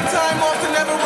take time off to never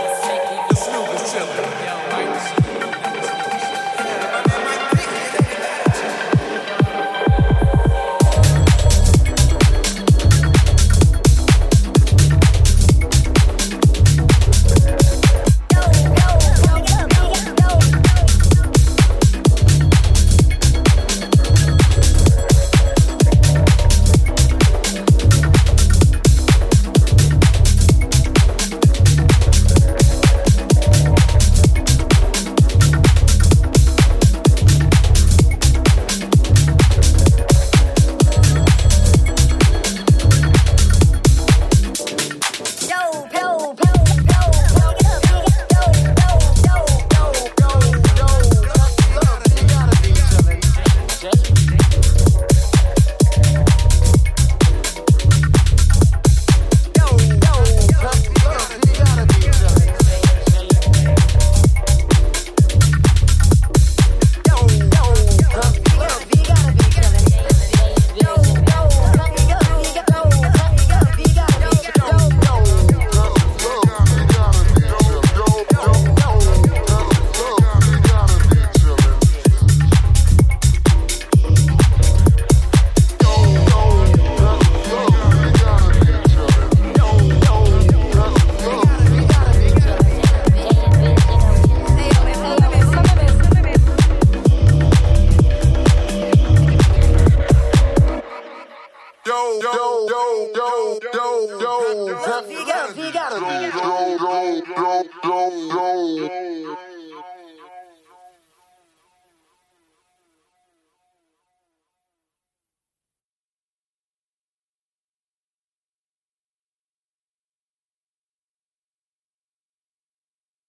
gotta be go go.